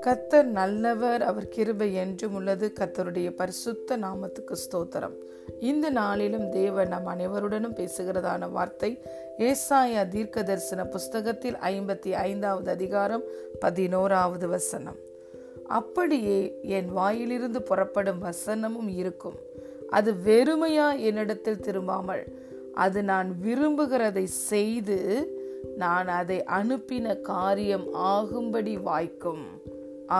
கத்தர் நல்லவர் அவர் கிருபை என்றும் உள்ளது. கத்தருடைய பரிசுத்த நாமத்துக்கு ஸ்தோத்திரம். இந்த நாளிலும் தேவன் நம் அனைவருடனும் பேசுகிறதான வார்த்தை ஏசாய தீர்க்க தரிசன புஸ்தகத்தில் ஐம்பத்தி ஐந்தாவது அதிகாரம் பதினோராவது வசனம். அப்படியே என் வாயிலிருந்து புறப்படும் வசனமும் இருக்கும். அது வெறுமையா என்னிடத்தில் திரும்பாமல் அது நான் விரும்புகிறதை செய்து நான் அதை அனுப்பின காரியம் ஆகும்படி வாய்க்கும்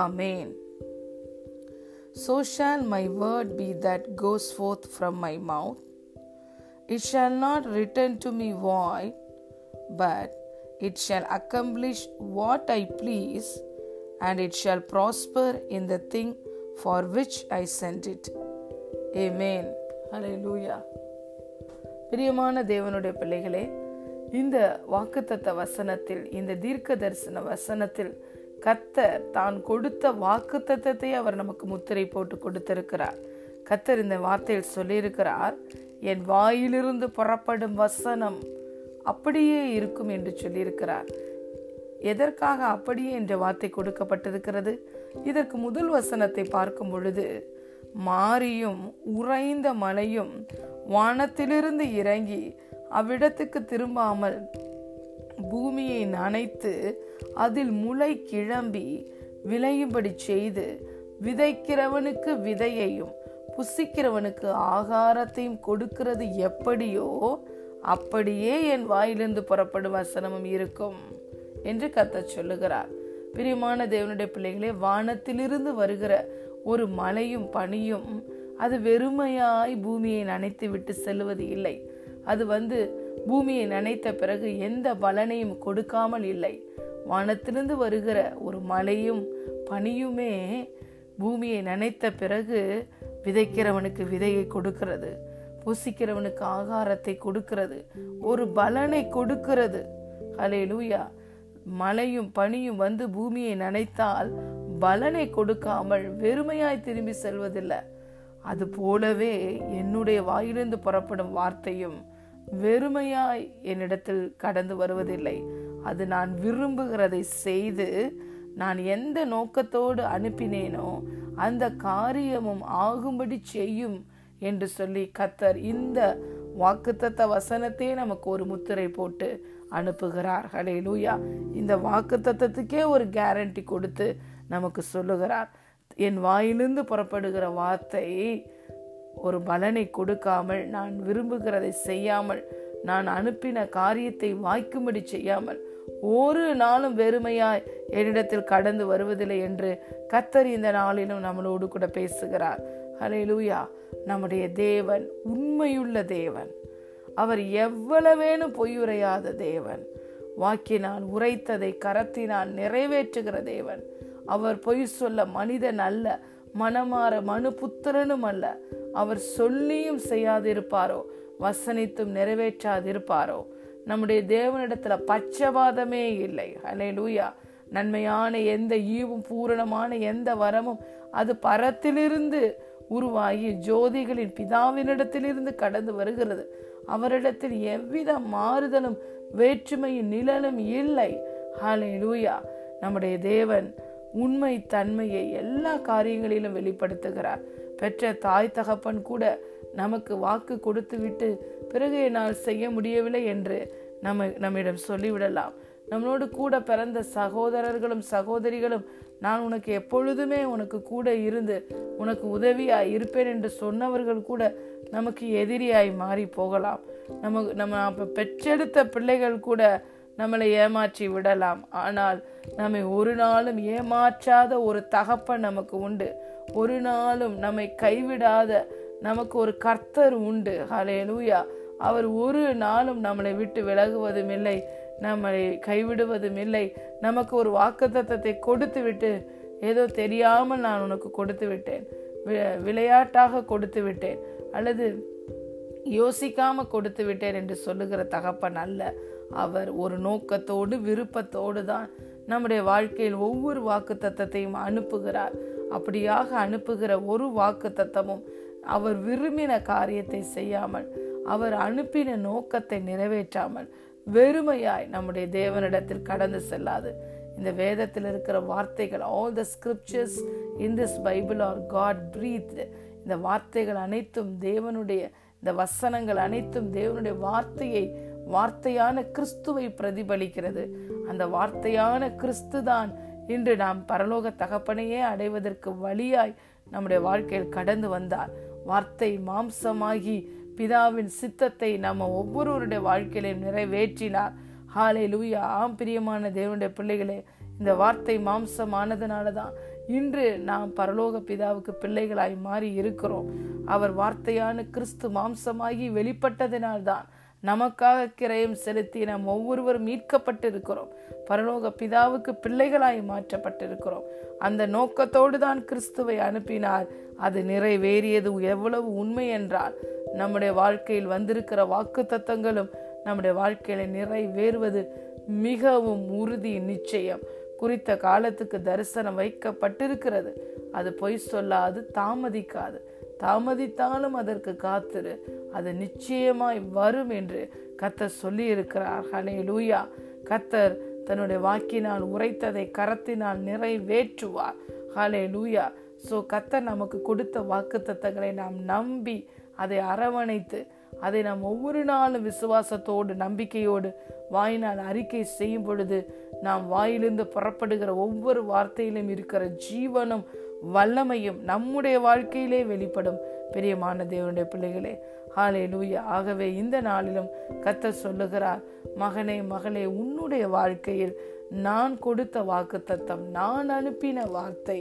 ஆமேன் So shall my word be that goes forth from my mouth. It shall not return to me void, but it shall accomplish what I please, and it shall prosper in the thing for which I sent it. Amen. Hallelujah. பிரியமான தேவனுடைய பிள்ளைகளே இந்த வாக்குத்தத்த வசனத்தில் இந்த தீர்க்க தரிசன வசனத்தில் கத்தர் தான் கொடுத்த வாக்குத்தத்தை அவர் நமக்கு முத்திரை போட்டு கொடுத்திருக்கிறார். கத்தர் இந்த வார்த்தையில் சொல்லியிருக்கிறார் என் வாயிலிருந்து புறப்படும் வசனம் அப்படியே இருக்கும் என்று சொல்லியிருக்கிறார். எதற்காக அப்படியே என்ற வார்த்தை கொடுக்கப்பட்டிருக்கிறது? இதற்கு முதல் வசனத்தை பார்க்கும் பொழுது மாரியும் உறைந்த மலையும் வானத்திலிருந்து இறங்கி அவ்விடத்துக்கு திரும்பாமல் பூமியை நனைத்து அதில் முளை கிளம்பி விளையும்படி செய்து விதைக்கிறவனுக்கு விதையையும் புசிக்கிறவனுக்கு ஆகாரத்தையும் கொடுக்கிறது எப்படியோ அப்படியே என் வாயிலிருந்து புறப்படும் வசனமும் இருக்கும் என்று கத்த சொல்லுகிறார். பிரியமான தேவனுடைய பிள்ளைகளே வானத்திலிருந்து வருகிற ஒரு மழையும் பனியும் அது வெறுமையாய் பூமியை நனைத்து விட்டு செல்வது இல்லை. அது வந்து பூமியை நனைத்த பிறகு எந்த பலனையும் கொடுக்காமல் இல்லை. வானத்திலிருந்து வருகிற ஒரு மழையும் பனியுமே பூமியை நனைத்த பிறகு விதைக்கிறவனுக்கு விதையை கொடுக்கிறது. புசிக்கிறவனுக்கு ஆகாரத்தை கொடுக்கிறது. ஒரு பலனை கொடுக்கிறது. அலே லூயா மழையும் பனியும் வந்து பூமியை நனைத்தால் பலனை கொடுக்காமல் வெறுமையாய் திரும்பி செல்வதில்லை. அது போலவே என்னுடைய வாயிலிருந்து புறப்படும் வார்த்தையும் வெறுமையாய் என்னிடத்தில் கடந்து வருவதில்லை. அது நான் விரும்புகிறதை செய்து நான் எந்த நோக்கத்தோடு அனுப்பினேனோ அந்த காரியமும் ஆகும்படி செய்யும் என்று சொல்லி கத்தர் இந்த வாக்குத்தத்த வசனத்தையே நமக்கு ஒரு முத்திரை போட்டு அனுப்புகிறார். ஹலே லூயா இந்த வாக்குத்தத்துக்கே ஒரு கேரண்டி கொடுத்து நமக்கு சொல்லுகிறார். என் வாயிலிருந்து புறப்படுகிற வார்த்தை ஒரு பலனை கொடுக்காமல் நான் விரும்புகிறதை செய்யாமல் நான் அனுப்பின காரியத்தை வாய்க்கும்படி செய்யாமல் ஒரு நாளும் வெறுமையாய் என்னிடத்தில் கடந்து வருவதில்லை என்று கத்தர் இந்த நாளிலும் நம்மளோடு கூட பேசுகிறார். ஹலே லூயா நம்முடைய தேவன் உண்மையுள்ள தேவன். அவர் எவ்வளவேனும் பொய்யுரையாத தேவன். வாக்கினால் உரைத்ததை கரத்தினால் நிறைவேற்றுகிற தேவன். அவர் பொய் சொல்ல மனிதன் அல்ல மனமாற மனு புத்திரனும் அல்ல. அவர் சொல்லியும் செய்யாதிருப்பாரோ வசனித்தும் நிறைவேற்றாதிருப்பாரோ. நம்முடைய தேவனிடத்துல பச்சவாதமே இல்லை. அலே லூயா நன்மையான எந்த ஈவும் பூரணமான எந்த வரமும் அது பரத்திலிருந்து உருவாகி ஜோதிகளின் பிதாவினிடத்திலிருந்து கடந்து வருகிறது. அவரிடத்தில் எவ்வித மாறுதலும் வேற்றுமையின் நிழலும் இல்லை. ஹலே லூயா நம்முடைய தேவன் உண்மை தன்மையை எல்லா காரியங்களிலும் வெளிப்படுத்துகிறார். பெற்ற தாய் தகப்பன் கூட நமக்கு வாக்கு கொடுத்துவிட்டு பிறகு என்னால் செய்ய முடியவில்லை என்று நம்ம நம்மிடம் சொல்லிவிடலாம். நம்மளோடு கூட பிறந்த சகோதரர்களும் சகோதரிகளும் நான் உனக்கு எப்பொழுதுமே உனக்கு கூட இருந்து உனக்கு உதவியாய் இருப்பேன் என்று சொன்னவர்கள் கூட நமக்கு எதிரியாய் மாறி போகலாம். நமக்கு நம்ம அப்ப பெற்றெடுத்த பிள்ளைகள் கூட நம்மளை ஏமாற்றி விடலாம். ஆனால் நம்மை ஒரு நாளும் ஏமாற்றாத ஒரு தகப்பன் நமக்கு உண்டு. ஒரு நாளும் நம்மை கைவிடாத நமக்கு ஒரு கர்த்தர் உண்டு. ஹலே லூயா அவர் ஒரு நாளும் நம்மளை விட்டு விலகுவதும் இல்லை. நம்மளை கைவிடுவதும் இல்லை. நமக்கு ஒரு வாக்குத்தத்தை கொடுத்து விட்டு ஏதோ தெரியாமல் நான் உனக்கு கொடுத்து விட்டேன். விளையாட்டாக கொடுத்து விட்டேன். அல்லது யோசிக்காம கொடுத்து விட்டேன் என்று சொல்லுகிற தகப்பன் அல்ல. அவர் ஒரு நோக்கத்தோடு விருப்பத்தோடு தான் நம்முடைய வாழ்க்கையில் ஒவ்வொரு வாக்கு தத்தத்தையும் அனுப்புகிறார். அப்படியாக அனுப்புகிற ஒரு வாக்கு தத்தமும் அவர் விரும்பின காரியத்தை செய்யாமல் அவர் அனுப்பின நோக்கத்தை நிறைவேற்றாமல் வெறுமையாய் நம்முடைய தேவனிடத்தில் கடந்து செல்லாது. இந்த வேதத்தில் இருக்கிற வார்த்தைகள் all the scriptures in this Bible are God breath இந்த வார்த்தைகள் அனைத்தும் தேவனுடைய இந்த வசனங்கள் அனைத்தும் தேவனுடைய வார்த்தையை வார்த்தையான கிறிஸ்துவை பிரதிபலிக்கிறது. அந்த வார்த்தையான கிறிஸ்து தான் இன்று நாம் பரலோக தகப்பனையே அடைவதற்கு வழியாய் நம்முடைய வாழ்க்கையில் கடந்து வந்தார். வார்த்தை மாம்சமாகி பிதாவின் சித்தத்தை நம்ம ஒவ்வொருவருடைய வாழ்க்கையிலையும் நிறைவேற்றினார். ஹாலே லூயா ஆம் பிரியமான தேவனுடைய பிள்ளைகளே இந்த வார்த்தை மாம்சமானதுனால தான் இன்று நாம் பரலோக பிதாவுக்கு பிள்ளைகளாய் மாறி இருக்கிறோம். அவர் வார்த்தையான கிறிஸ்து மாம்சமாகி வெளிப்பட்டதினால்தான் நமக்காக கிரயம் செலுத்தி நாம் ஒவ்வொருவரும் மீட்கப்பட்டிருக்கிறோம். பரலோக பிதாவுக்கு பிள்ளைகளாய் மாற்றப்பட்டிருக்கிறோம். அந்த நோக்கத்தோடு தான் கிறிஸ்துவை அனுப்பினார். அது நிறைவேறியது எவ்வளவு உண்மை என்றால் நம்முடைய வாழ்க்கையில் வந்திருக்கிற வாக்கு தத்தங்களும் நம்முடைய வாழ்க்கையில நிறைவேறுவது மிகவும் உறுதி நிச்சயம். குறித்த காலத்துக்கு தரிசனம் வைக்கப்பட்டிருக்கிறது. அது பொய் சொல்லாது தாமதிக்காது. தாமதித்தாலும் அதற்கு காத்திரு. அது நிச்சயமாய் வரும் என்று கத்தர் சொல்லி இருக்கிறார் ஹலே லூயா கத்தர் தன்னுடைய வாக்கினால் உரைத்ததை கரத்தினால் நிறைவேற்றுவார். ஹலே லூயா ஸோ கத்தர் நமக்கு கொடுத்த வாக்கு தத்தங்களை நாம் நம்பி அதை அரவணைத்து அதை நாம் ஒவ்வொரு நாளும் விசுவாசத்தோடு நம்பிக்கையோடு வாயினால் அறிக்கை செய்யும் பொழுது நாம் வாயிலிருந்து புறப்படுகிற ஒவ்வொரு வார்த்தையிலும் இருக்கிற ஜீவனும் வல்லமையும் நம்முடைய வாழ்க்கையிலே வெளிப்படும். பிரியமான தேவனுடைய பிள்ளைகளே ஹாலே லூயா ஆகவே இந்த நாளிலும் கத்த சொல்லுகிறார் மகனே மகளே உன்னுடைய வாழ்க்கையில் நான் கொடுத்த வாக்கு தத்தம் நான் அனுப்பின வார்த்தை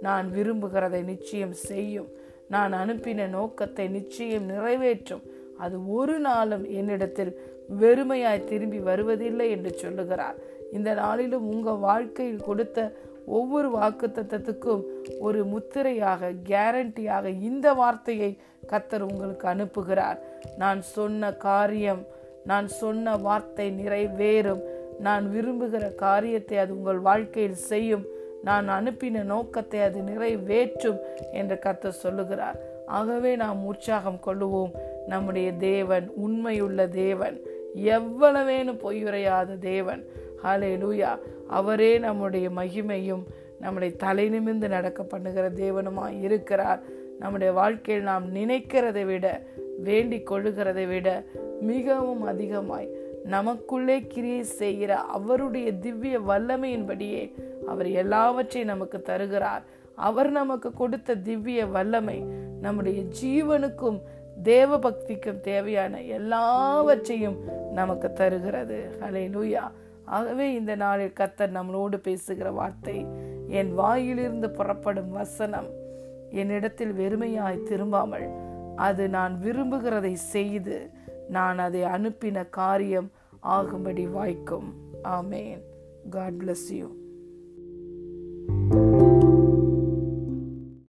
நான் விரும்புகிறதை நிச்சயம் செய்யும். நான் அனுப்பின நோக்கத்தை நிச்சயம் நிறைவேற்றும். அது ஒரு நாளும் என்னிடத்தில் வெறுமையாய் திரும்பி வருவதில்லை என்று சொல்லுகிறார். இந்த நாளிலும் உங்கள் வாழ்க்கையில் கொடுத்த ஒவ்வொரு வாக்கு தத்தத்துக்கும் ஒரு முத்திரையாக கேரண்டியாக இந்த வார்த்தையை கத்தர் உங்களுக்கு அனுப்புகிறார். நான் சொன்ன காரியம் நான் சொன்ன வார்த்தை நிறைவேறும். நான் விரும்புகிற காரியத்தை அது உங்கள் வாழ்க்கையில் செய்யும். நான் அனுப்பின நோக்கத்தை அது நிறைவேற்றும் என்று கத்தர் சொல்லுகிறார். ஆகவே நாம் உற்சாகம் கொள்ளுவோம். நம்முடைய தேவன் உண்மையுள்ள தேவன் எவ்வளவேனும் பொய்யுரையாத தேவன். ஹாலே லூயா அவரே நம்முடைய மகிமையும் நம்முடைய தலை நிமிர்ந்து நடக்க பண்ணுகிற தேவனுமாய் இருக்கிறார். நம்முடைய வாழ்க்கையில் நாம் நினைக்கிறதை விட வேண்டிக் கொள்ளுகிறதை விட மிகவும் அதிகமாய் நமக்குள்ளே கிரியை செய்கிற அவருடைய திவ்ய வல்லமையின்படியே அவர் எல்லாவற்றையும் நமக்கு தருகிறார். அவர் நமக்கு கொடுத்த திவ்ய வல்லமை நம்முடைய ஜீவனுக்கும் தேவ பக்திக்கும் தேவையான எல்லாவற்றையும் நமக்கு தருகிறது. ஹலே லூயா ஆகவே இந்த நாளில் கத்தர் நம்மளோடு பேசுகிற வார்த்தை என் வாயிலிருந்து புறப்படும் வசனம் என்னிடத்தில் வெறுமையாய் திரும்பாமல் அது நான் விரும்புகிறதை செய்து நான் அதை அனுப்பின காரியம் ஆகும்படி வாய்க்கும். ஆமேன். God bless you